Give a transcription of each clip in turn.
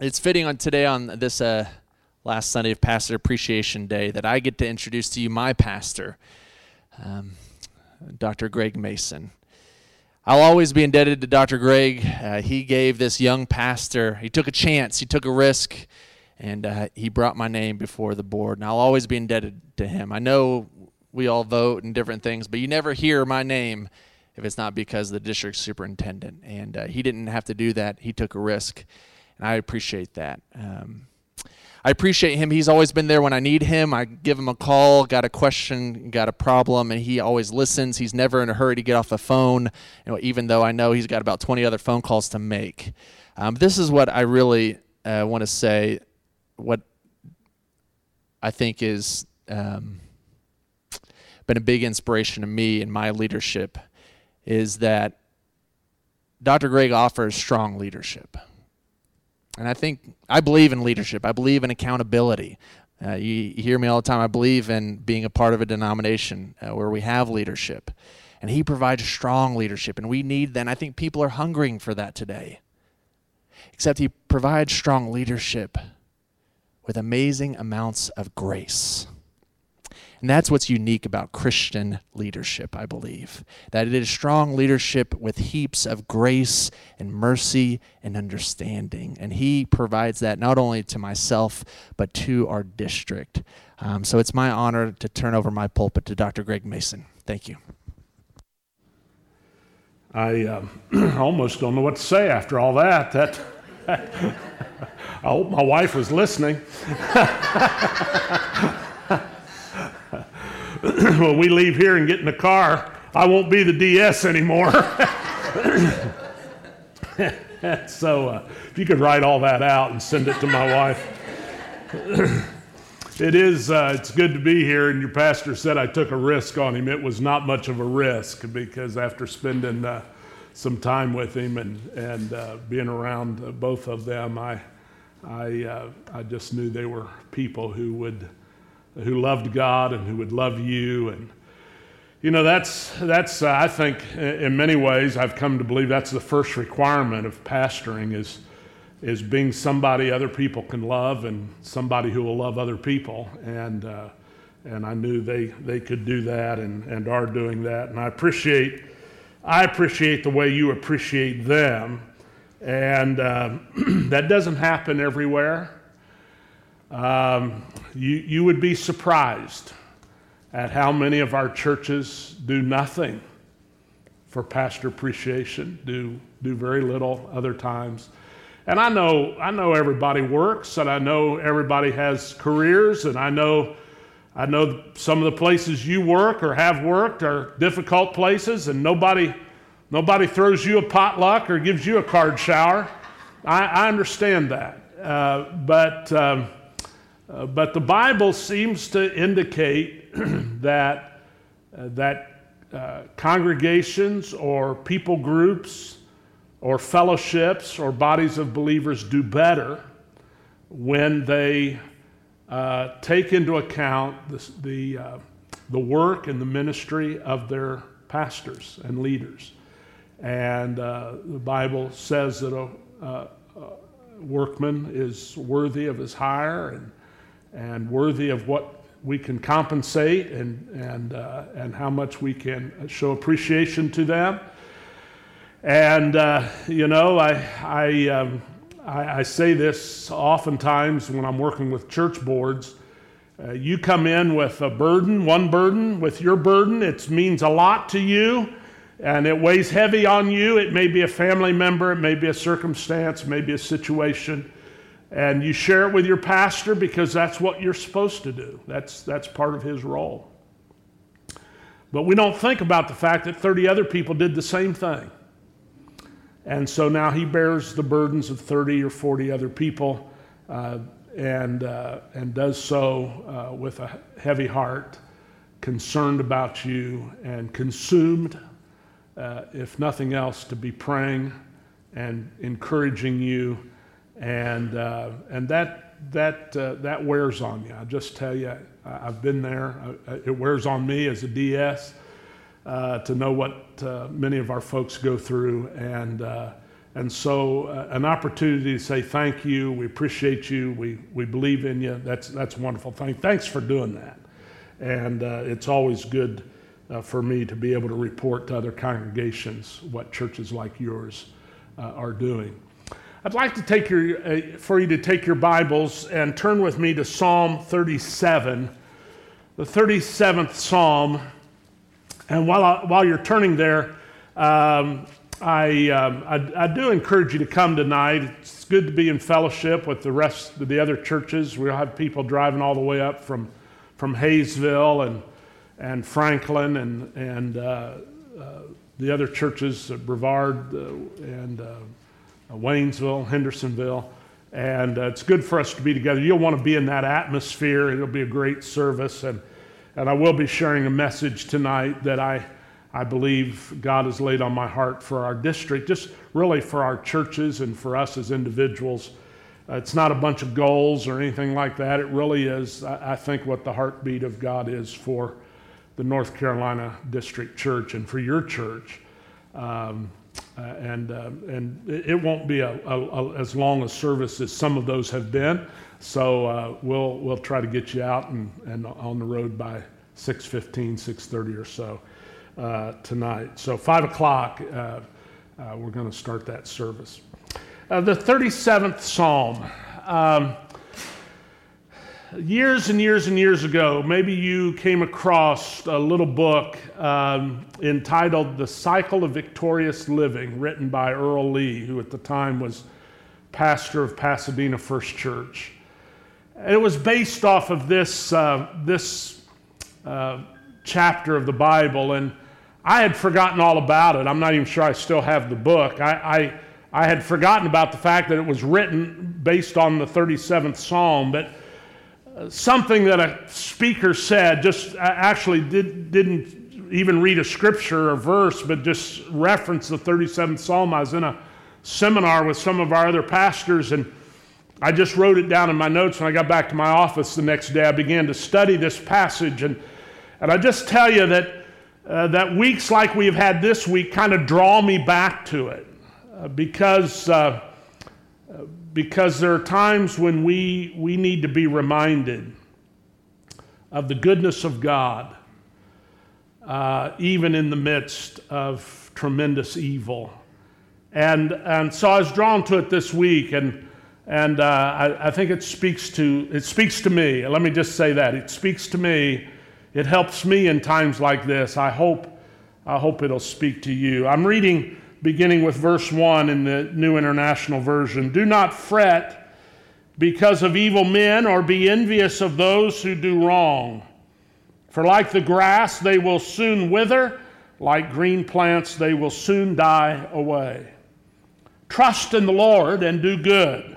it's fitting on today on this uh, last Sunday of Pastor Appreciation Day that I get to introduce to you my pastor, um, Dr. Greg Mason. I'll always be indebted to Dr. Greg. Uh, he gave this young pastor, he took a chance, he took a risk, and uh, he brought my name before the board. And I'll always be indebted to him. I know we all vote and different things, but you never hear my name if it's not because the district superintendent. And uh, he didn't have to do that. He took a risk, I appreciate that. Um, I appreciate him. He's always been there when I need him. I give him a call, got a question, got a problem, and he always listens. He's never in a hurry to get off the phone, you know, even though I know he's got about 20 other phone calls to make. Um, this is what I really uh, want to say. What I think is um, been a big inspiration to me in my leadership is that Dr. Greg offers strong leadership. And I think I believe in leadership. I believe in accountability. Uh, you, hear me all the time. I believe in being a part of a denomination uh, where we have leadership. And he provides strong leadership. And we need that. And I think people are hungering for that today. Except he provides strong leadership with amazing amounts of grace. And that's what's unique about Christian leadership, I believe. That it is strong leadership with heaps of grace and mercy and understanding. And He provides that not only to myself, but to our district. Um, so it's my honor to turn over my pulpit to Dr. Greg Mason. Thank you. I uh, almost don't know what to say after all that. That I hope my wife was listening. when we leave here and get in the car, I won't be the DS anymore. so uh, if you could write all that out and send it to my wife. it is uh, it's good to be here and your pastor said i took a risk on him it was not much of a risk because after spending uh, some time with him and, and uh, being around uh, both of them i, I, uh, I just knew they were people who would who loved God and who would love you. And, you know, that's, that's uh, I think, in many ways, I've come to believe that's the first requirement of pastoring is, is being somebody other people can love and somebody who will love other people. And, uh, and I knew they, they could do that and, and are doing that. And I appreciate, I appreciate the way you appreciate them. And uh, that doesn't happen everywhere. Um, you, you would be surprised at how many of our churches do nothing for pastor appreciation, do, do very little other times. And I know, I know everybody works, and I know everybody has careers, and I know, I know some of the places you work or have worked are difficult places, and nobody, nobody throws you a potluck or gives you a card shower. I, I understand that. Uh, but um, uh, but the Bible seems to indicate that, uh, that uh, congregations or people groups or fellowships or bodies of believers do better when they uh, take into account the, the, uh, the, work and the ministry of their pastors and leaders. And the Bible says that a, a workman is worthy of his hire and and worthy of what we can compensate and, and, uh, and how much we can show appreciation to them. And, uh, you know, I, I, um, I, I, say this oftentimes when I'm working with church boards. Uh, you come in with a burden, one burden, with your burden, it means a lot to you and it weighs heavy on you. It may be a family member, it may be a circumstance, it may be a situation and you share it with your pastor because that's what you're supposed to do. That's, that's part of his role. But we don't think about the fact that 30 other people did the same thing. And so now he bears the burdens of 30 or 40 other people uh, and, uh, and does so uh, with a heavy heart, concerned about you, and consumed, uh, if nothing else, to be praying and encouraging you and uh, and that that uh, that wears on you. I just tell you, I, have been there. I, it wears on me as a DS uh, to know what uh, many of our folks go through, and uh, And so, uh, an opportunity to say thank you, we appreciate you, we, we believe in you. That's, that's a wonderful thing. Thanks for doing that. And it's always good for me to be able to report to other congregations what churches like yours are doing. I'd like to take your, uh, for you to take your Bibles and turn with me to Psalm 37, the 37th Psalm. And while, I, while you're turning there, um, I, um, I, I, do encourage you to come tonight. It's good to be in fellowship with the rest of the other churches. We'll have people driving all the way up from, from Hayesville and, and Franklin and, and uh, uh, the other churches, uh, Brevard uh, and uh, Waynesville, Hendersonville. And uh, it's good for us to be together. You'll want to be in that atmosphere. It'll be a great service. And, and I will be sharing a message tonight that I I believe God has laid on my heart for our district, just really for our churches and for us as individuals. Uh, it's not a bunch of goals or anything like that. It really is, I, I think, what the heartbeat of God is for the North Carolina District Church and for your church. Um, uh, and uh, and it won't be a, a, a, as long a service as some of those have been. So uh, we'll we'll try to get you out and, and on the road by 6:15, 6:30 or so uh, tonight. So, 5 o'clock, uh, uh, we're going to start that service. The 37th Psalm. Um, years and years and years ago, maybe you came across a little book um, entitled The Cycle of Victorious Living, written by Earl Lee, who at the time was pastor of Pasadena First Church. And it was based off of this, uh, this uh, chapter of the Bible. And I had forgotten all about it. I'm not even sure I still have the book. I, I, I, had forgotten about the fact that it was written based on the 37th Psalm, but something that a speaker said just actually did, didn't even read a scripture or verse, but just referenced the 37th Psalm. I was in a seminar with some of our other pastors, and I just wrote it down in my notes when I got back to my office the next day. I began to study this passage, and, and I just tell you that uh, that weeks like we've had this week kind of draw me back to it uh, because, uh, because there are times when we, we need to be reminded of the goodness of God, uh, even in the midst of tremendous evil. And, and so I was drawn to it this week, and, and uh, I, I think it speaks, to, it speaks to me. Let me just say that. It speaks to me it helps me in times like this. I hope, I hope it'll speak to you. I'm reading beginning with verse 1 in the New International Version. Do not fret because of evil men or be envious of those who do wrong. For like the grass, they will soon wither, like green plants, they will soon die away. Trust in the Lord and do good.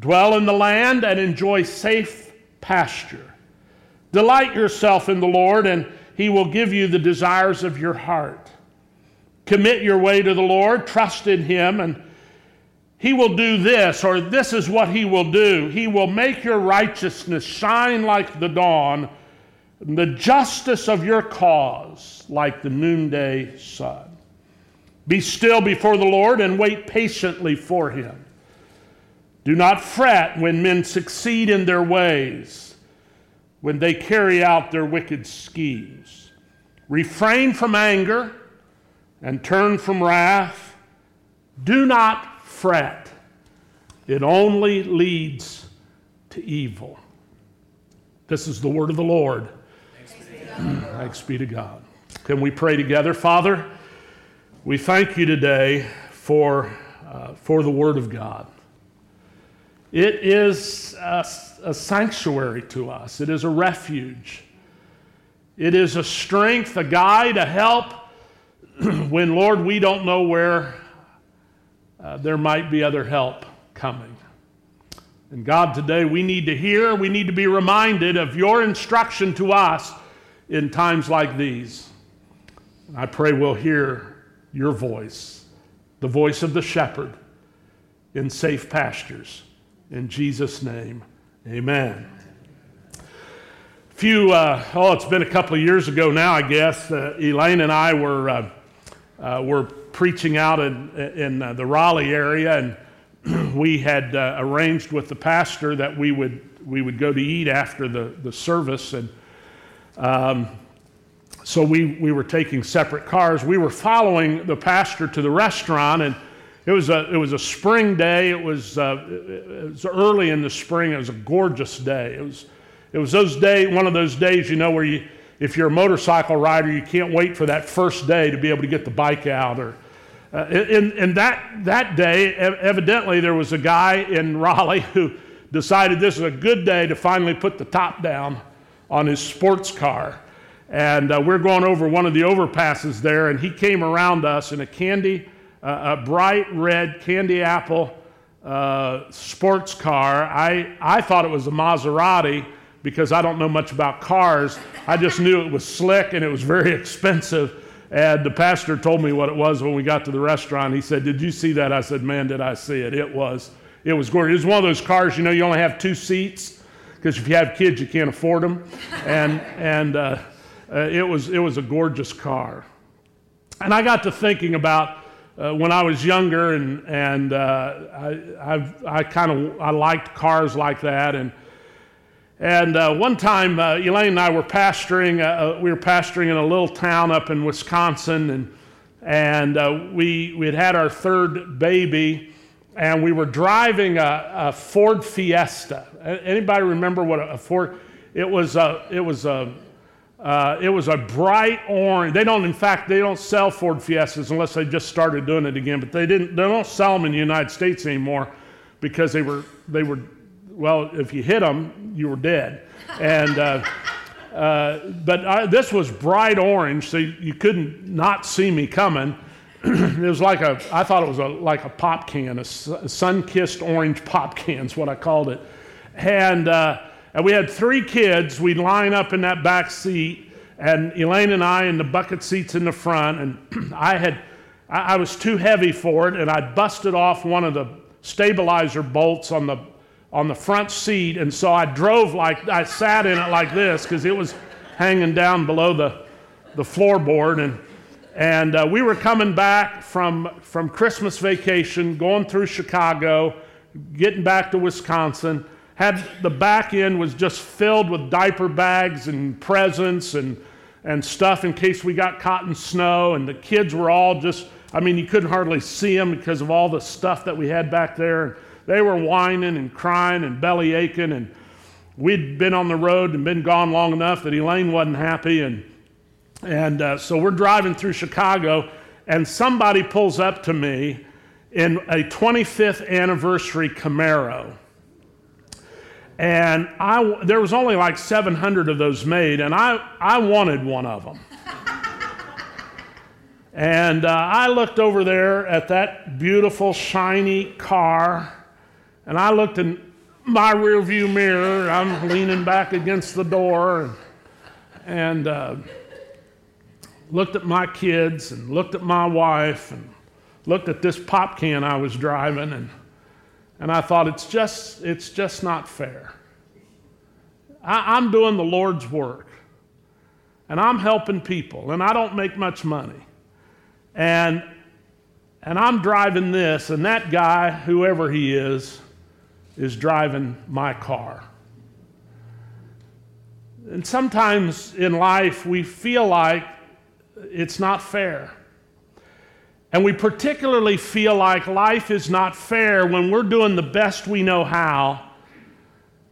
Dwell in the land and enjoy safe pasture. Delight yourself in the Lord, and he will give you the desires of your heart. Commit your way to the Lord, trust in him, and he will do this, or this is what he will do. He will make your righteousness shine like the dawn, and the justice of your cause like the noonday sun. Be still before the Lord and wait patiently for him. Do not fret when men succeed in their ways when they carry out their wicked schemes. Refrain from anger and turn from wrath. Do not fret, it only leads to evil. This is the word of the Lord. Thanks be to God. Can we pray together? Father, we thank you today for, uh, for the word of God. It is a, a sanctuary to us, it is a refuge. It is a strength, a guide, a help when, Lord, we don't know where uh, there might be other help coming. And God, today we need to hear, we need to be reminded of your instruction to us in times like these. And I pray we'll hear your voice, the voice of the shepherd in safe pastures. In Jesus' name, amen. Few, uh, oh, it's been a couple of years ago now, I guess. Uh, Elaine and I were, uh, were preaching out in, in uh, the Raleigh area, and we had uh, arranged with the pastor that we would, we would go to eat after the, the service. And um, so we, we were taking separate cars. We were following the pastor to the restaurant, and it was a, it was a spring day. It was, uh, it was early in the spring. It was a gorgeous day. It was, it was those day, one of those days, you know, where you, if you're a motorcycle rider, you can't wait for that first day to be able to get the bike out. Or, uh, and, and that, that day, evidently, there was a guy in Raleigh who decided this is a good day to finally put the top down on his sports car. And uh, we're going over one of the overpasses there, and he came around us in a candy, uh, a bright red candy apple uh, sports car. I, I thought it was a Maserati because I don't know much about cars. I just knew it was slick and it was very expensive. And the pastor told me what it was when we got to the restaurant. He said, Did you see that? I said, Man, did I see it? It was. It was gorgeous. It was one of those cars, you know, you only have two seats because if you have kids, you can't afford them. And, and uh, uh, it, was, it was a gorgeous car. And I got to thinking about uh, when I was younger, and, and uh, I, I've, I kind of I liked cars like that. And, and uh, one time, uh, Elaine and I were pastoring. Uh, we were pastoring in a little town up in Wisconsin, and, and we, we had had our third baby, and we were driving a, a Ford Fiesta. Anybody remember what a, a Ford? It was a, it was a uh, it was a bright orange. They don't, in fact, they don't sell Ford Fiestas unless they just started doing it again. But they didn't. They don't sell them in the United States anymore because they were they were well. If you hit them, you were dead. And uh, uh, but I, this was bright orange, so you, couldn't not see me coming. it was like a. I thought it was a like a pop can, a Sunkist orange pop can is what I called it, and uh, and we had three kids. We'd line up in that back seat, and Elaine and I in the bucket seats in the front. And I had, I was too heavy for it, and I busted off one of the stabilizer bolts on the on the front seat, and so I drove like I sat in it like this because it was hanging down below the the floorboard, and and uh, we were coming back from from Christmas vacation, going through Chicago, getting back to Wisconsin had the back end was just filled with diaper bags and presents and, and stuff in case we got caught in snow. And the kids were all just, I mean, you couldn't hardly see them because of all the stuff that we had back there. They were whining and crying and belly aching. And we'd been on the road and been gone long enough that Elaine wasn't happy. And, and uh, so we're driving through Chicago, and somebody pulls up to me in a 25th anniversary Camaro and I, there was only like 700 of those made, and I, I wanted one of them. and uh, I looked over there at that beautiful, shiny car, and I looked in my rearview mirror. I'm leaning back against the door, and, and uh, looked at my kids, and looked at my wife, and looked at this pop can I was driving, and and I thought, it's just, it's just not fair. I, I'm doing the Lord's work, and I'm helping people, and I don't make much money. And, and I'm driving this, and that guy, whoever he is, is driving my car. And sometimes in life, we feel like it's not fair. And we particularly feel like life is not fair when we're doing the best we know how.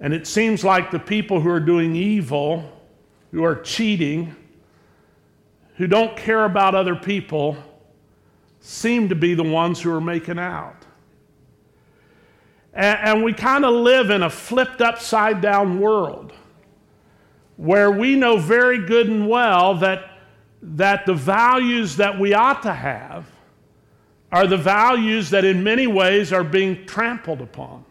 And it seems like the people who are doing evil, who are cheating, who don't care about other people, seem to be the ones who are making out. And, and we kind of live in a flipped upside down world where we know very good and well that, that the values that we ought to have are the values that in many ways are being trampled upon.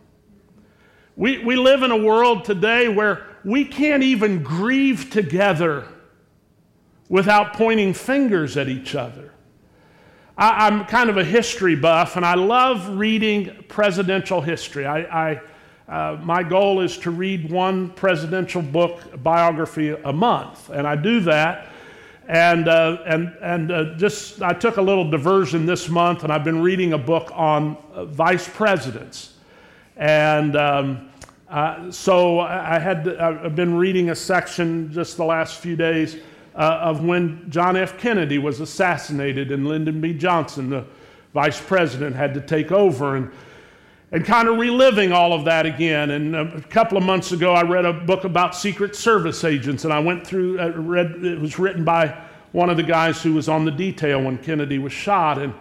We, we live in a world today where we can't even grieve together without pointing fingers at each other. I, am kind of a history buff, and I love reading presidential history. I, I uh, my goal is to read one presidential book biography a month, and I do that And, uh, and, and uh, just, I took a little diversion this month, and I've been reading a book on uh, vice presidents. And um, uh, so I had, I've been reading a section just the last few days uh, of when John F. Kennedy was assassinated and Lyndon B. Johnson, the vice president, had to take over. And, and kind of reliving all of that again. And a couple of months ago, I read a book about Secret Service agents, and I went through, uh, read, it was written by one of the guys who was on the detail when Kennedy was shot. And,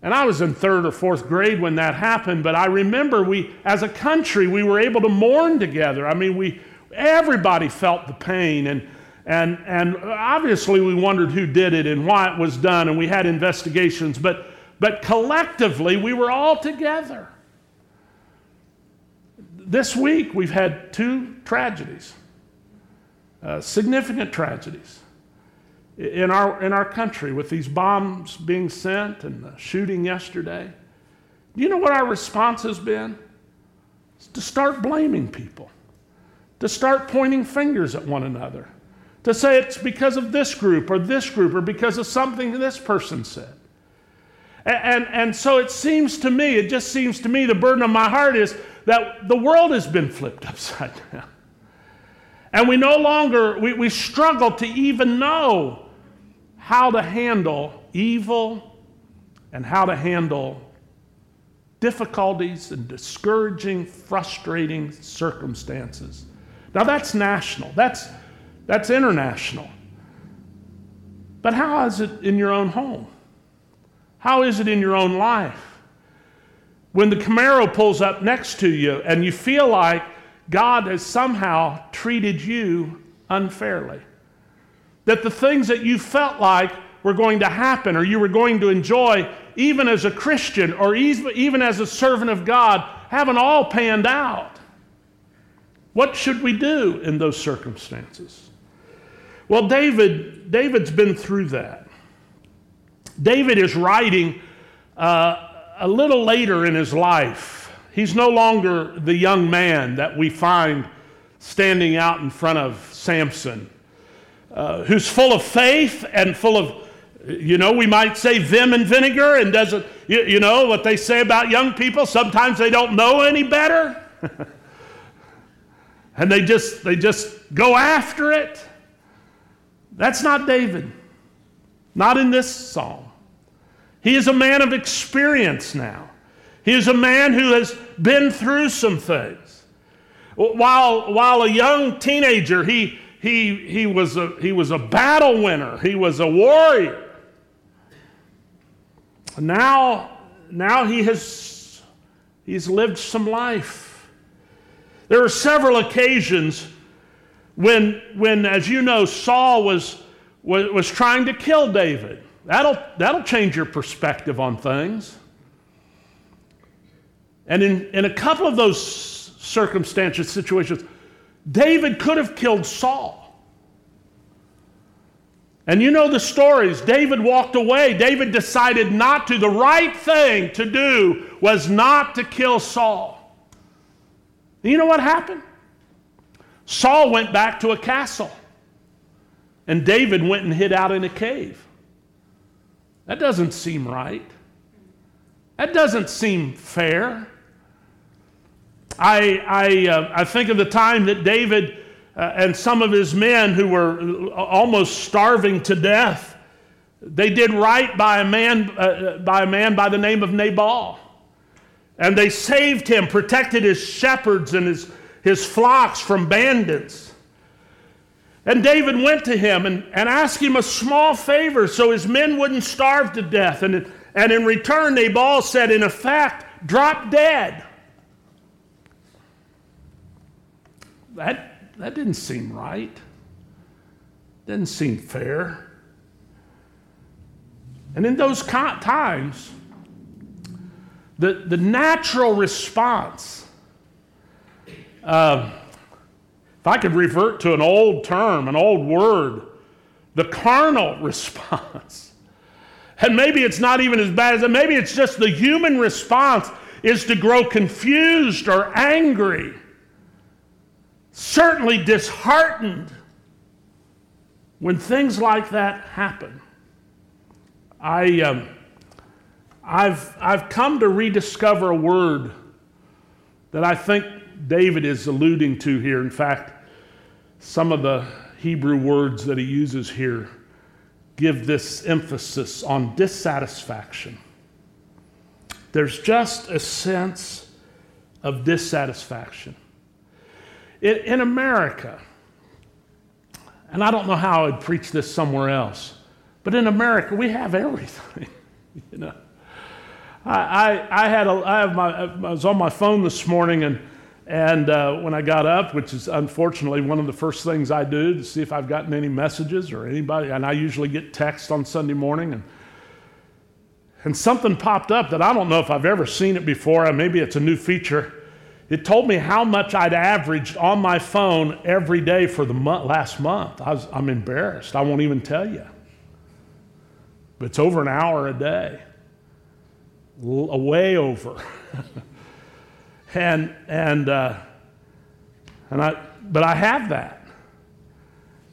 and I was in third or fourth grade when that happened, but I remember we, as a country, we were able to mourn together. I mean, we, everybody felt the pain. And, and, and obviously, we wondered who did it and why it was done, and we had investigations, but, but collectively, we were all together. This week, we've had two tragedies, uh, significant tragedies in our, in our country with these bombs being sent and the shooting yesterday. Do you know what our response has been? It's to start blaming people, to start pointing fingers at one another to say it's because of this group or this group or because of something this person said. And, and, and, so it seems to me, it just seems to me, the burden of my heart is that the world has been flipped upside down. And we no longer, we, we struggle to even know how to handle evil and how to handle difficulties and discouraging, frustrating circumstances. Now that's national. That's that's international. But how is it in your own home? How is it in your own life? When the Camaro pulls up next to you and you feel like God has somehow treated you unfairly. That the things that you felt like were going to happen or you were going to enjoy, even as a Christian or even as a servant of God, haven't all panned out. What should we do in those circumstances? Well, David, David's been through that. David is writing uh, a little later in his life. He's no longer the young man that we find standing out in front of Samson, uh, who's full of faith and full of, you know, we might say vim and vinegar, and doesn't, you, you know, what they say about young people, sometimes they don't know any better. and they just, they just go after it. That's not David, not in this psalm. He is a man of experience now. He is a man who has been through some things. While, while a young teenager, he, he, he, was a, he was a battle winner, he was a warrior. Now, now he has he's lived some life. There are several occasions when, when as you know, Saul was, was, was trying to kill David. That'll, that'll change your perspective on things. And in, in a couple of those circumstances, situations, David could have killed Saul. And you know the stories. David walked away. David decided not to. The right thing to do was not to kill Saul. And you know what happened? Saul went back to a castle, and David went and hid out in a cave. That doesn't seem right. That doesn't seem fair. I, I, uh, I think of the time that David uh, and some of his men who were almost starving to death, they did right by a man, uh, by, a man by the name of Nabal. And they saved him, protected his shepherds and his, his flocks from bandits. And David went to him and, and asked him a small favor so his men wouldn't starve to death. And, and in return, Nabal said, in effect, drop dead. That, that didn't seem right. Didn't seem fair. And in those times, the, the natural response uh, if I could revert to an old term, an old word, the carnal response. And maybe it's not even as bad as that. Maybe it's just the human response is to grow confused or angry, certainly disheartened when things like that happen, I, um, I've, I've come to rediscover a word that I think David is alluding to here. In fact, some of the Hebrew words that he uses here give this emphasis on dissatisfaction. There's just a sense of dissatisfaction. In, in America, and I don't know how I'd preach this somewhere else, but in America, we have everything. you know, I, I, I had a, I, have my, I was on my phone this morning, and, and uh, when I got up, which is unfortunately one of the first things I do to see if I've gotten any messages or anybody, and I usually get text on Sunday morning, and and something popped up that I don't know if I've ever seen it before. Maybe it's a new feature. It told me how much I'd averaged on my phone every day for the last month. I was, I'm embarrassed. I won't even tell you. But it's over an hour a day, a way over. and and uh, and I, but I have that,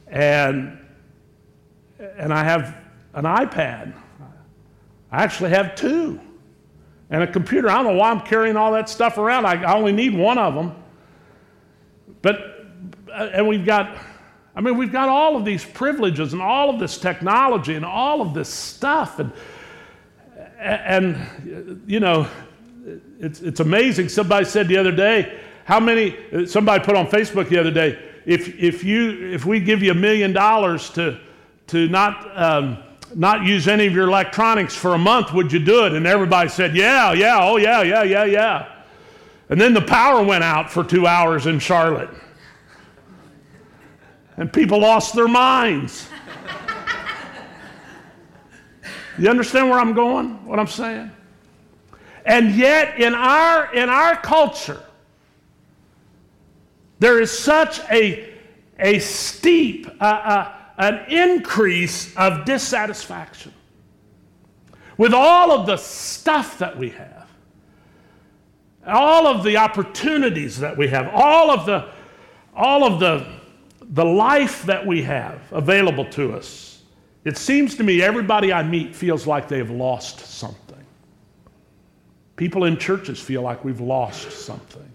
and and I have an iPad. I actually have two. And a computer, I don't know why I'm carrying all that stuff around. I, I only need one of them. But, uh, and we've got, I mean, we've got all of these privileges and all of this technology and all of this stuff. And, and you know, it's, it's amazing. Somebody said the other day, how many, somebody put on Facebook the other day, if, if, you, if we give you a million dollars to, to not, um, not use any of your electronics for a month, would you do it? And everybody said, Yeah, yeah, oh, yeah, yeah, yeah, yeah. And then the power went out for two hours in Charlotte. And people lost their minds. you understand where I'm going? What I'm saying? And yet, in our, in our culture, there is such a, a steep, uh, uh, an increase of dissatisfaction with all of the stuff that we have, all of the opportunities that we have, all of the, all of the, the life that we have available to us. It seems to me everybody I meet feels like they have lost something. People in churches feel like we've lost something.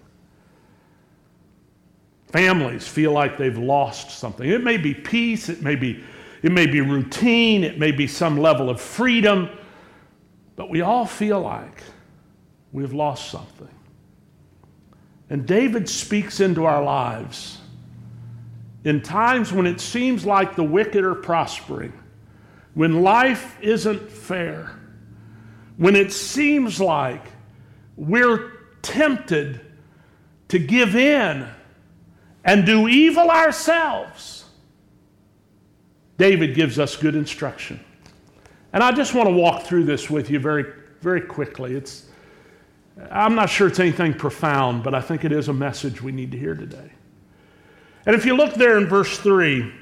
Families feel like they've lost something. It may be peace, it may be, it may be routine, it may be some level of freedom, but we all feel like we've lost something. And David speaks into our lives in times when it seems like the wicked are prospering, when life isn't fair, when it seems like we're tempted to give in and do evil ourselves, David gives us good instruction. And I just want to walk through this with you very, very quickly. It's, I'm not sure it's anything profound, but I think it is a message we need to hear today. And if you look there in verse 3,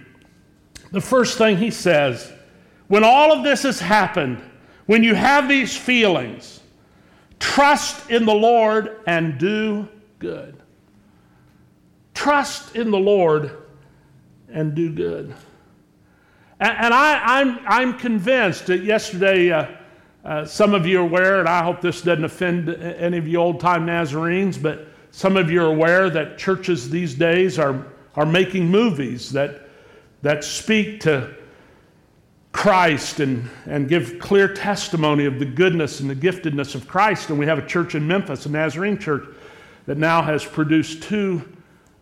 the first thing he says, when all of this has happened, when you have these feelings, trust in the Lord and do good. Trust in the Lord and do good. And, and I, am I'm, I'm convinced that yesterday, uh, uh, some of you are aware, and I hope this doesn't offend any of you old time Nazarenes, but some of you are aware that churches these days are, are making movies that, that speak to Christ and, and give clear testimony of the goodness and the giftedness of Christ. And we have a church in Memphis, a Nazarene church, that now has produced two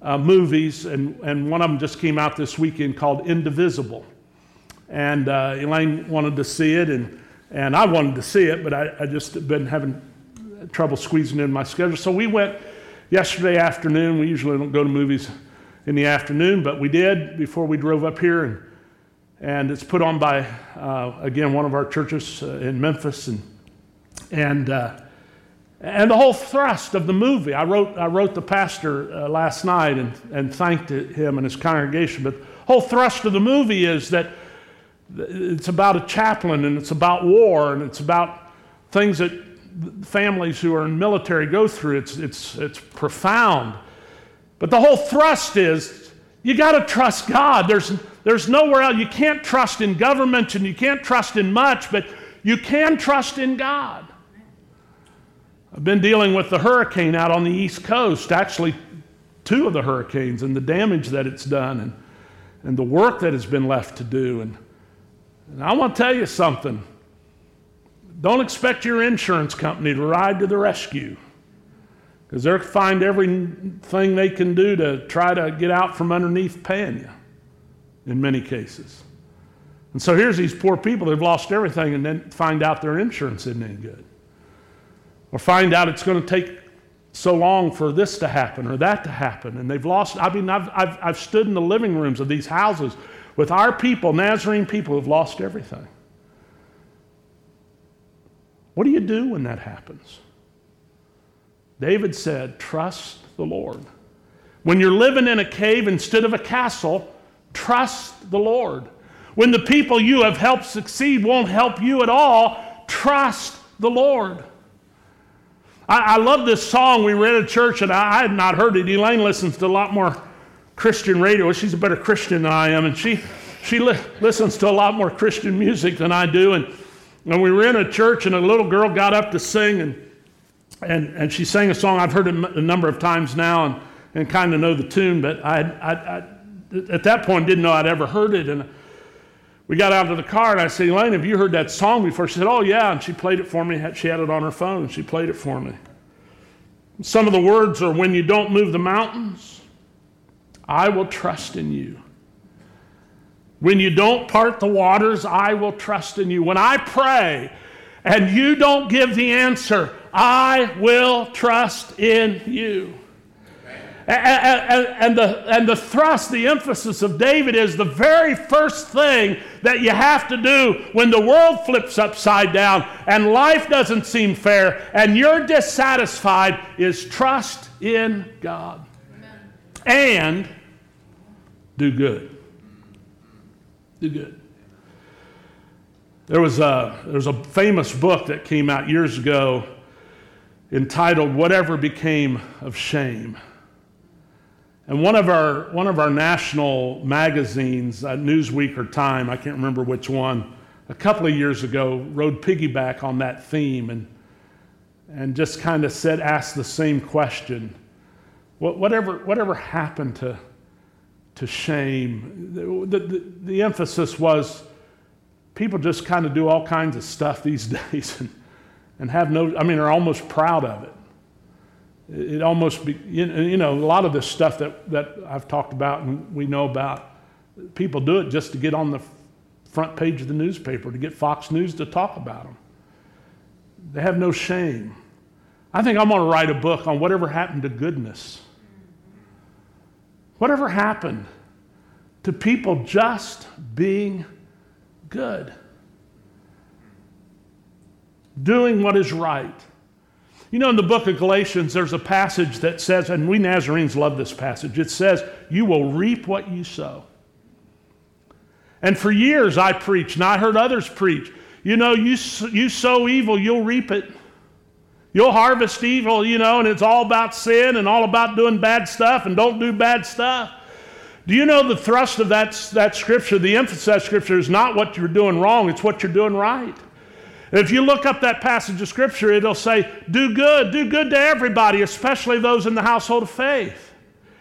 uh, movies, and, and one of them just came out this weekend called Indivisible. And uh, Elaine wanted to see it, and, and I wanted to see it, but I, I just been having trouble squeezing in my schedule. So we went yesterday afternoon. We usually don't go to movies in the afternoon, but we did before we drove up here. And, and it's put on by, uh, again, one of our churches uh, in Memphis. And, and uh, and the whole thrust of the movie, I wrote, I wrote the pastor uh, last night and, and thanked him and his congregation, but the whole thrust of the movie is that it's about a chaplain and it's about war and it's about things that families who are in military go through. It's, it's, it's profound. But the whole thrust is You got to trust God. There's, there's nowhere else. You can't trust in government and you can't trust in much, but you can trust in God. I've been dealing with the hurricane out on the East Coast, actually, two of the hurricanes, and the damage that it's done and, and the work that has been left to do. And, and I want to tell you something. Don't expect your insurance company to ride to the rescue because they'll find everything they can do to try to get out from underneath paying you in many cases. And so here's these poor people, they've lost everything and then find out their insurance isn't any good. Or find out it's going to take so long for this to happen or that to happen. And they've lost, I mean, I've, I've, I've stood in the living rooms of these houses with our people, Nazarene people, who've lost everything. What do you do when that happens? David said, Trust the Lord. When you're living in a cave instead of a castle, trust the Lord. When the people you have helped succeed won't help you at all, trust the Lord. I, I love this song we read at church, and I, I, had not heard it. Elaine listens to a lot more Christian radio. She's a better Christian than I am, and she, she li- listens to a lot more Christian music than I do. And, and we were in a church, and a little girl got up to sing, and and, and she sang a song I've heard a number of times now and, and kind of know the tune, but I, I, I, at that point didn't know I'd ever heard it. And we got out of the car and I said, Elaine, have you heard that song before? She said, Oh, yeah. And she played it for me. She had it on her phone she played it for me. Some of the words are When you don't move the mountains, I will trust in you. When you don't part the waters, I will trust in you. When I pray and you don't give the answer, I will trust in you. And, and, the, and the thrust, the emphasis of David is the very first thing that you have to do when the world flips upside down and life doesn't seem fair and you're dissatisfied is trust in God. And do good. Do good. There was, a, there was a famous book that came out years ago entitled Whatever Became of Shame. And one of our, one of our national magazines, uh, Newsweek or Time, I can't remember which one, a couple of years ago rode piggyback on that theme and, and just kind of said, asked the same question. What, Whatever, whatever happened to, to shame? The, the, the emphasis was people just kind of do all kinds of stuff these days. And, and have no, I mean, are almost proud of it. It almost, be, you know, a lot of this stuff that, that I've talked about and we know about, people do it just to get on the front page of the newspaper, to get Fox News to talk about them. They have no shame. I think I'm going to write a book on whatever happened to goodness. Whatever happened to people just being good doing what is right. You know, in the book of Galatians, there's a passage that says, and we Nazarenes love this passage, it says, You will reap what you sow. And for years I preached, and I heard others preach, you know, you, you sow evil, you'll reap it. You'll harvest evil, you know, and it's all about sin and all about doing bad stuff and don't do bad stuff. Do you know the thrust of that, that scripture, the emphasis of that scripture is not what you're doing wrong, it's what you're doing right. If you look up that passage of Scripture, it'll say, Do good, do good to everybody, especially those in the household of faith.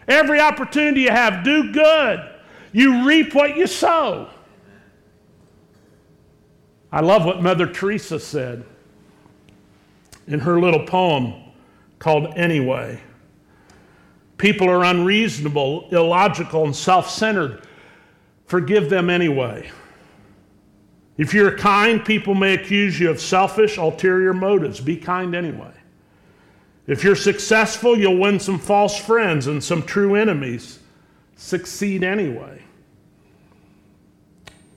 Every opportunity you have, do good. You reap what you sow. I love what Mother Teresa said in her little poem called Anyway. People are unreasonable, illogical, and self centered. Forgive them anyway. If you're kind, people may accuse you of selfish, ulterior motives. Be kind anyway. If you're successful, you'll win some false friends and some true enemies. Succeed anyway.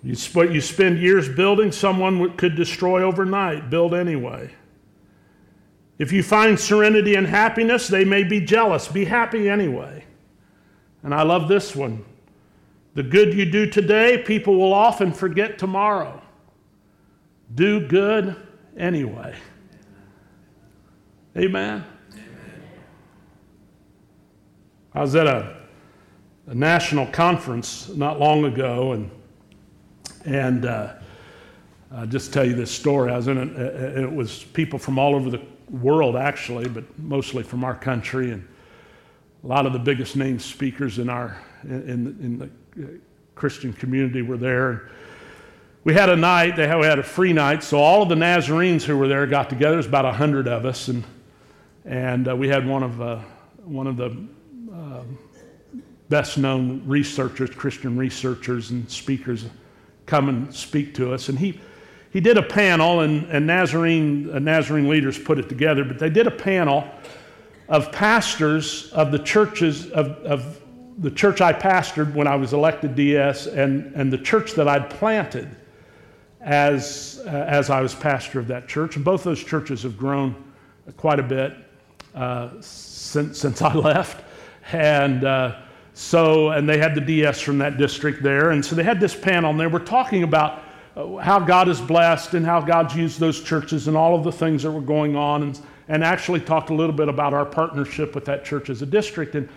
You, what you spend years building, someone could destroy overnight. Build anyway. If you find serenity and happiness, they may be jealous. Be happy anyway. And I love this one. The good you do today, people will often forget tomorrow do good anyway. Amen. I was at a a national conference not long ago, and and uh, I'll just tell you this story. I was in it, it was people from all over the world, actually, but mostly from our country, and a lot of the biggest name speakers in our in, in the Christian community were there. We had a night, they had, we had a free night, so all of the Nazarenes who were there got together. Was about 100 of us, and, and uh, we had one of, uh, one of the uh, best known researchers, Christian researchers and speakers, come and speak to us. And he, he did a panel, and, and Nazarene, uh, Nazarene leaders put it together, but they did a panel of pastors of the churches of, of the church I pastored when I was elected DS and, and the church that I'd planted as, uh, as I was pastor of that church. And both those churches have grown quite a bit uh, since, since I left. And uh, so, and they had the DS from that district there. And so they had this panel and they were talking about uh, how God is blessed and how God's used those churches and all of the things that were going on. And, and actually talked a little bit about our partnership with that church as a district. And,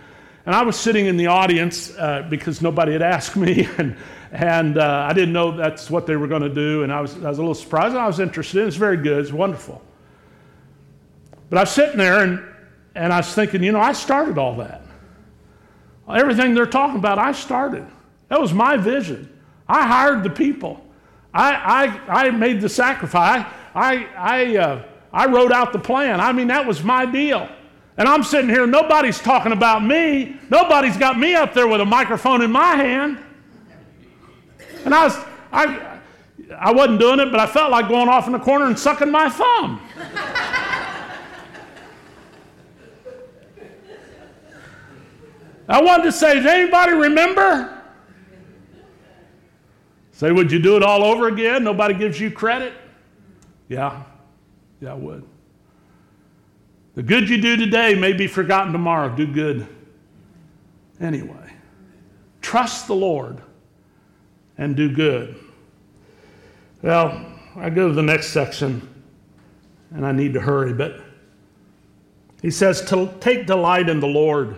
and I was sitting in the audience uh, because nobody had asked me. And, and uh, I didn't know that's what they were going to do, and I was, I was a little surprised, I was interested. It's very good, it's wonderful. But I was sitting there, and, and I was thinking, you know, I started all that. Everything they're talking about, I started. That was my vision. I hired the people. I, I, I made the sacrifice. I, I, uh, I wrote out the plan. I mean, that was my deal. And I'm sitting here, nobody's talking about me. Nobody's got me up there with a microphone in my hand. And I was, I, I wasn't doing it, but I felt like going off in the corner and sucking my thumb. I wanted to say, does anybody remember? Say, would you do it all over again? Nobody gives you credit? Yeah, yeah, I would. The good you do today may be forgotten tomorrow. Do good anyway. Trust the Lord and do good. Well, I go to the next section, and I need to hurry, but he says, To take delight in the Lord,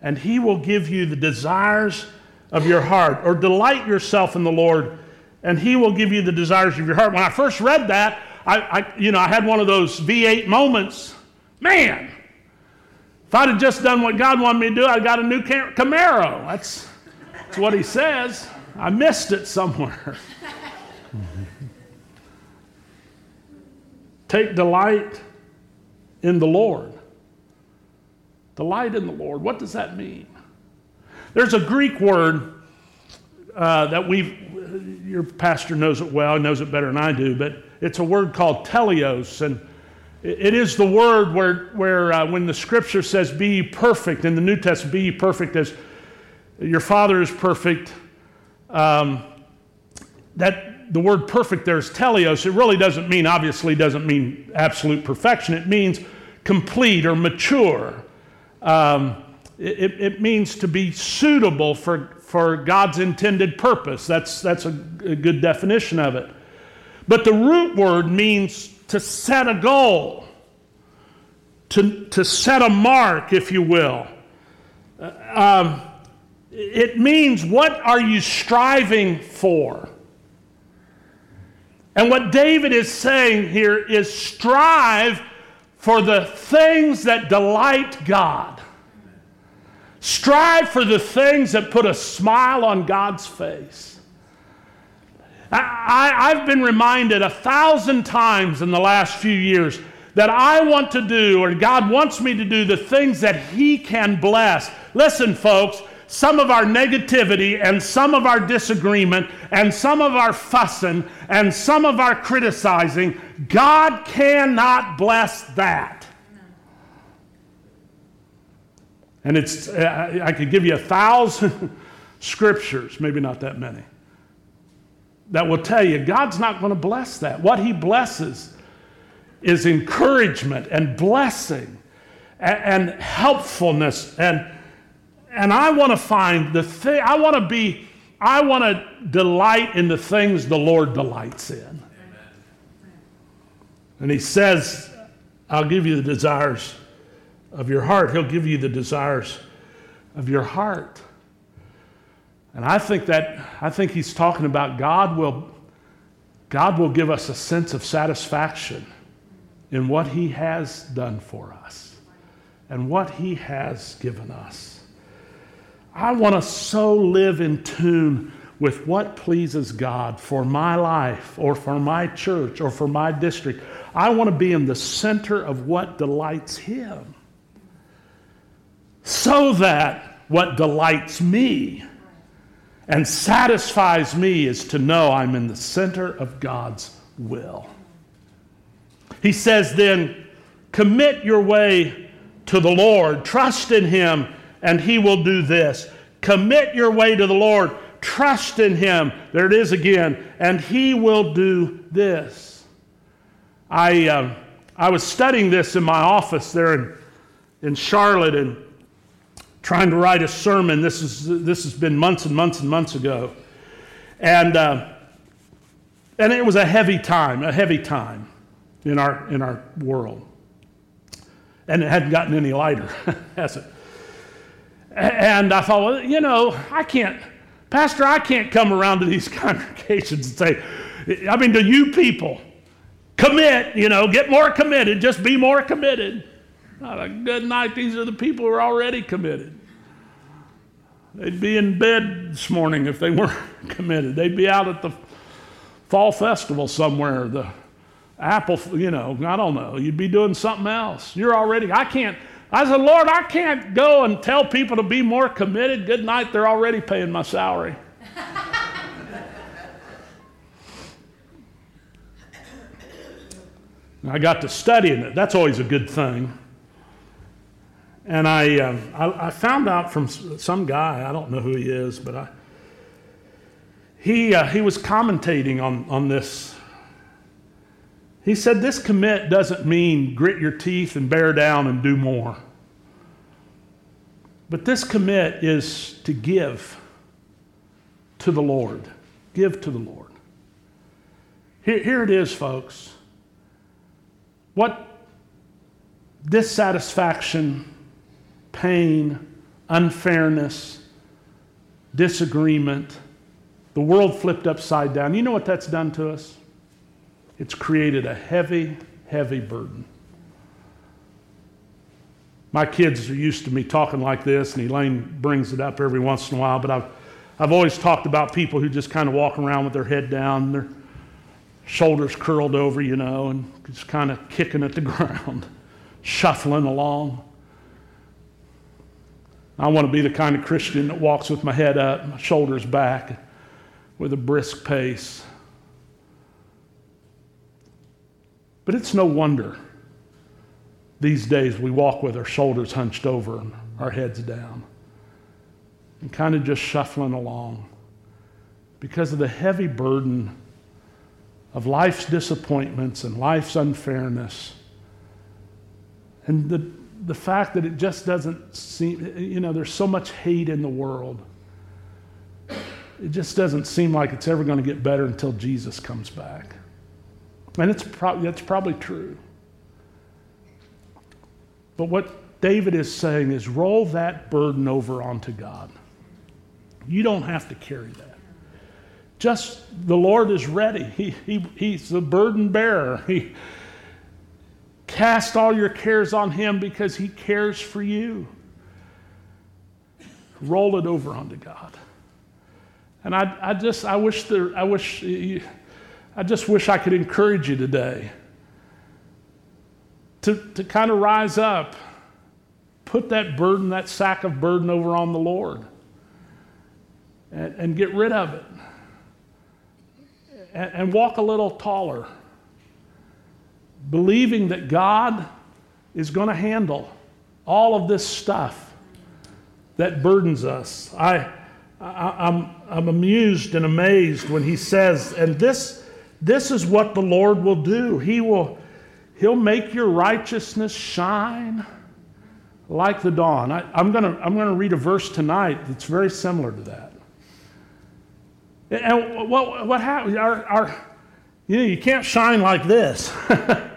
and he will give you the desires of your heart, or delight yourself in the Lord, and he will give you the desires of your heart. When I first read that, I, I you know, I had one of those V8 moments. Man, if I'd have just done what God wanted me to do, I'd got a new Camaro. That's, that's what he says. I missed it somewhere. Take delight in the Lord. Delight in the Lord. What does that mean? There's a Greek word uh, that we've, your pastor knows it well, knows it better than I do, but it's a word called teleos. And it is the word where, where uh, when the scripture says, Be perfect, in the New Testament, be perfect as your Father is perfect, um, that the word perfect there is teleos. It really doesn't mean, obviously, doesn't mean absolute perfection. It means complete or mature. Um, it, it, means to be suitable for, for God's intended purpose. That's, that's a, a good definition of it. But the root word means to set a goal, to, to set a mark, if you will. Uh, um, it means what are you striving for? And what David is saying here is strive for the things that delight God. Strive for the things that put a smile on God's face. I, have been reminded a thousand times in the last few years that I want to do, or God wants me to do, the things that He can bless. Listen, folks, some of our negativity and some of our disagreement and some of our fussing and some of our criticizing, God cannot bless that. And it's, I could give you a thousand scriptures, maybe not that many, that will tell you God's not going to bless that. What He blesses is encouragement and blessing and, and helpfulness and and I want to find the thing, I want to be, I want to delight in the things the Lord delights in. And He says, I'll give you the desires of your heart. He'll give you the desires of your heart. And I think that I think he's talking about God will God will give us a sense of satisfaction in what he has done for us and what he has given us. I want to so live in tune with what pleases God for my life or for my church or for my district. I want to be in the center of what delights him so that what delights me and satisfies me is to know I'm in the center of God's will. He says, then, commit your way to the Lord, trust in Him, and He will do this. Commit your way to the Lord, trust in Him. There it is again, and He will do this. I, uh, I was studying this in my office there in, in Charlotte, and trying to write a sermon. This, is, this has been months and months and months ago. And, uh, and it was a heavy time, a heavy time in our, in our world. And it hadn't gotten any lighter, has it? And I thought, well, you know, I can't, Pastor, I can't come around to these congregations and say, I mean, to you people, commit, you know, get more committed, just be more committed. Not a good night. These are the people who are already committed. They'd be in bed this morning if they weren't committed. They'd be out at the fall festival somewhere, the apple, you know, I don't know. You'd be doing something else. You're already, I can't, I said, Lord, I can't go and tell people to be more committed. Good night, they're already paying my salary. I got to studying it. That's always a good thing. And I, uh, I, I, found out from some guy, I don't know who he is, but I, he, uh, he was commentating on, on this. He said, This commit doesn't mean grit your teeth and bear down and do more. But this commit is to give to the Lord. Give to the Lord. Here, here it is, folks. What dissatisfaction pain, unfairness, disagreement, the world flipped upside down. You know what that's done to us? It's created a heavy, heavy burden. My kids are used to me talking like this, and Elaine brings it up every once in a while, but I've, I've always talked about people who just kind of walk around with their head down, their shoulders curled over, you know, and just kind of kicking at the ground, shuffling along. I want to be the kind of Christian that walks with my head up, my shoulders back, with a brisk pace. But it's no wonder these days we walk with our shoulders hunched over and our heads down and kind of just shuffling along because of the heavy burden of life's disappointments and life's unfairness and the the fact that it just doesn't seem, you know, there's so much hate in the world. It just doesn't seem like it's ever going to get better until Jesus comes back. And it's pro- that's probably true. But what David is saying is roll that burden over onto God. You don't have to carry that. Just the Lord is ready. He, he, he's the burden bearer. He, Cast all your cares on Him because He cares for you. Roll it over onto God. And I, I just, I wish there, I wish, I just wish I could encourage you today to, to kind of rise up, put that burden, that sack of burden over on the Lord, and, and get rid of it, and, and walk a little taller believing that God is going to handle all of this stuff that burdens us. I, I, I'm, I'm amused and amazed when he says, and this, this is what the Lord will do. He will he'll make your righteousness shine like the dawn. I, am going to I'm going to read a verse tonight that's very similar to that. And what, what happens? Our, our, you know, you can't shine like this.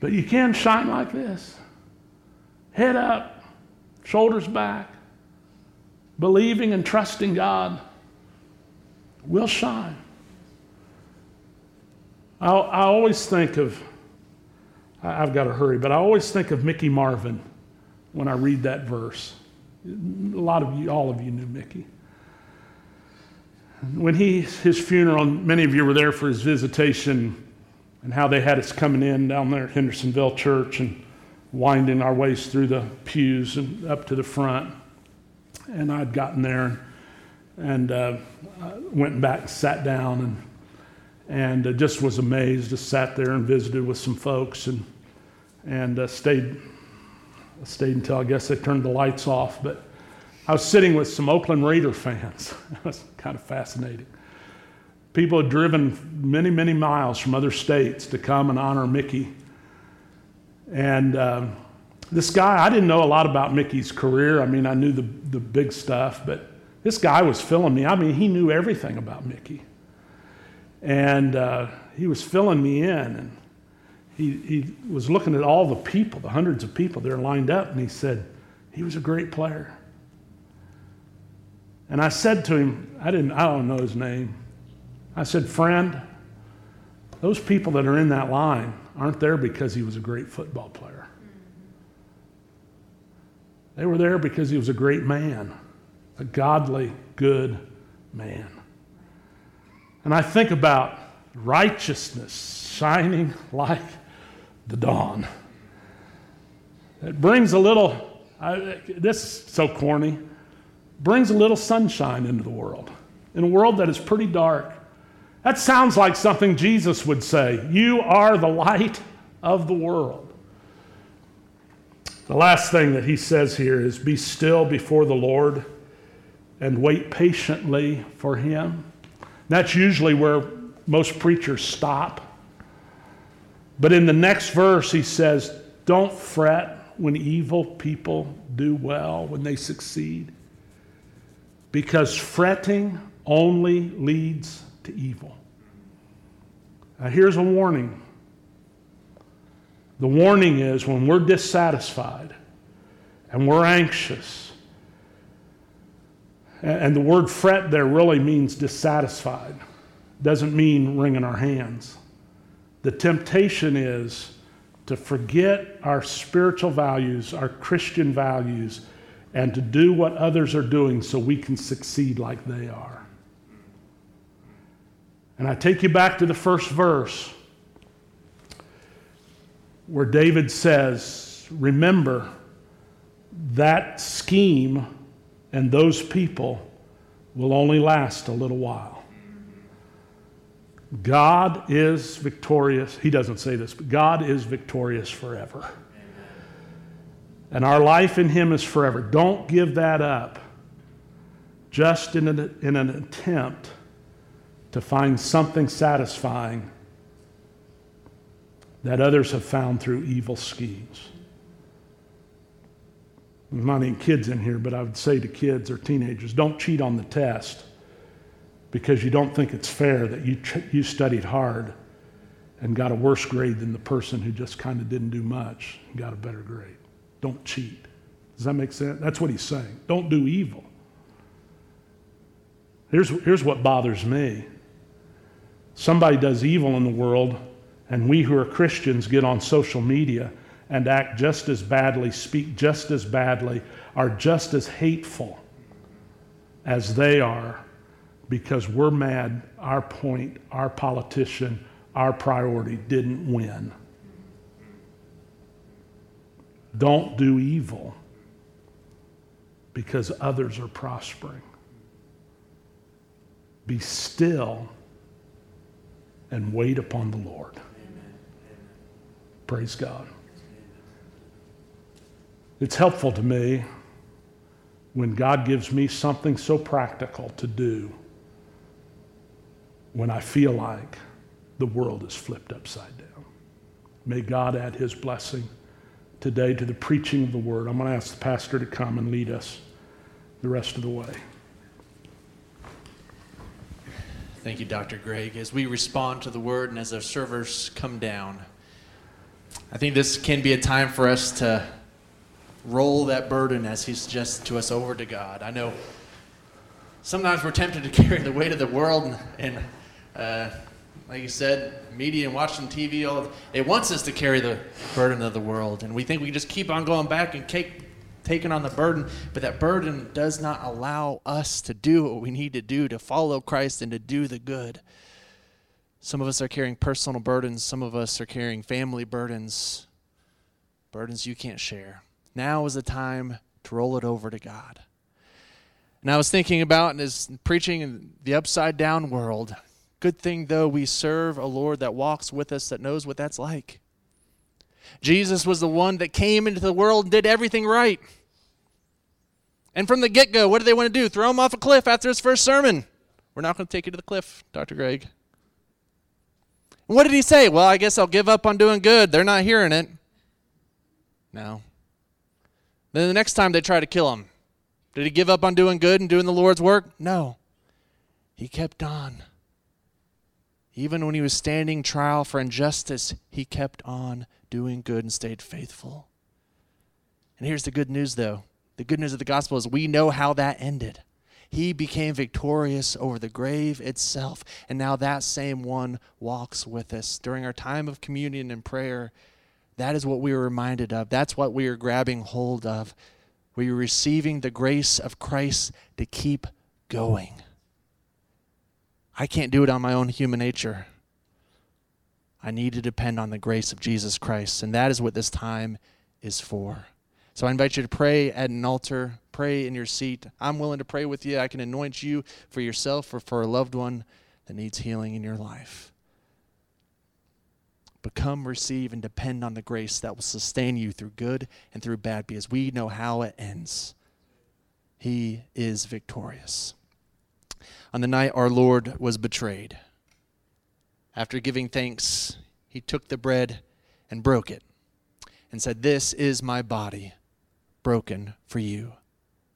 But you can shine like this head up, shoulders back, believing and trusting God, we'll shine. I, I always think of, I've got to hurry, but I always think of Mickey Marvin when I read that verse. A lot of you, all of you knew Mickey. When he, his funeral, many of you were there for his visitation and how they had us coming in down there at Hendersonville Church and winding our ways through the pews and up to the front. And I'd gotten there and uh, went back and sat down and and uh, just was amazed. Just sat there and visited with some folks and and uh, stayed stayed until I guess they turned the lights off. But I was sitting with some Oakland Raider fans. it was kind of fascinating. People had driven many, many miles from other states to come and honor Mickey. And um, this guy, I didn't know a lot about Mickey's career. I mean, I knew the, the big stuff, but this guy was filling me. I mean, he knew everything about Mickey. And uh, he was filling me in. And he, he was looking at all the people, the hundreds of people there lined up, and he said, he was a great player. And I said to him, I didn't, I don't know his name. I said, friend, those people that are in that line aren't there because he was a great football player. They were there because he was a great man, a godly, good man. And I think about righteousness shining like the dawn. It brings a little, I, this is so corny, brings a little sunshine into the world. In a world that is pretty dark, that sounds like something Jesus would say. You are the light of the world. The last thing that he says here is be still before the Lord and wait patiently for him. That's usually where most preachers stop. But in the next verse, he says, Don't fret when evil people do well, when they succeed, because fretting only leads to evil. Now, here's a warning the warning is when we're dissatisfied and we're anxious, and the word fret there really means dissatisfied, doesn't mean wringing our hands. The temptation is to forget our spiritual values, our Christian values, and to do what others are doing so we can succeed like they are. And I take you back to the first verse where David says, Remember that scheme and those people will only last a little while. God is victorious. He doesn't say this, but God is victorious forever. And our life in Him is forever. Don't give that up just in an, in an attempt to find something satisfying that others have found through evil schemes. Not any kids in here, but I would say to kids or teenagers don't cheat on the test because you don't think it's fair that you, you studied hard and got a worse grade than the person who just kind of didn't do much and got a better grade. Don't cheat. Does that make sense? That's what he's saying. Don't do evil. Here's, here's what bothers me somebody does evil in the world, and we who are Christians get on social media and act just as badly, speak just as badly, are just as hateful as they are because we're mad our point, our politician, our priority didn't win. Don't do evil because others are prospering. Be still and wait upon the Lord. Amen. Praise God. It's helpful to me when God gives me something so practical to do when I feel like the world is flipped upside down. May God add his blessing today to the preaching of the word. I'm going to ask the pastor to come and lead us the rest of the way. Thank you, Dr. Greg. As we respond to the word and as our servers come down, I think this can be a time for us to roll that burden as he suggests to us over to God. I know sometimes we're tempted to carry the weight of the world and, and uh, like you said, media and watching TV, all it wants us to carry the burden of the world, and we think we can just keep on going back and taking on the burden, but that burden does not allow us to do what we need to do to follow Christ and to do the good. Some of us are carrying personal burdens, some of us are carrying family burdens, burdens you can't share. Now is the time to roll it over to God. And I was thinking about and is preaching in the upside down world. Good thing, though, we serve a Lord that walks with us, that knows what that's like. Jesus was the one that came into the world and did everything right. And from the get go, what did they want to do? Throw him off a cliff after his first sermon. We're not going to take you to the cliff, Dr. Greg. What did he say? Well, I guess I'll give up on doing good. They're not hearing it. No. Then the next time they try to kill him, did he give up on doing good and doing the Lord's work? No. He kept on. Even when he was standing trial for injustice, he kept on doing good and stayed faithful. And here's the good news, though the good news of the gospel is we know how that ended. He became victorious over the grave itself. And now that same one walks with us. During our time of communion and prayer, that is what we are reminded of. That's what we are grabbing hold of. We are receiving the grace of Christ to keep going. I can't do it on my own human nature. I need to depend on the grace of Jesus Christ, and that is what this time is for. So I invite you to pray at an altar, pray in your seat. I'm willing to pray with you. I can anoint you for yourself or for a loved one that needs healing in your life. But come, receive, and depend on the grace that will sustain you through good and through bad because we know how it ends. He is victorious on the night our Lord was betrayed. After giving thanks, he took the bread and broke it and said, This is my body broken for you.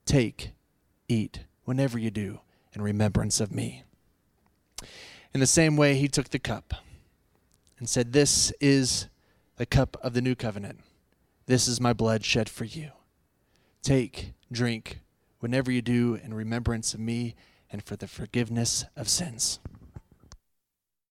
Take, eat, whenever you do, in remembrance of me. In the same way, he took the cup and said, This is the cup of the new covenant. This is my blood shed for you. Take, drink, whenever you do, in remembrance of me and for the forgiveness of sins.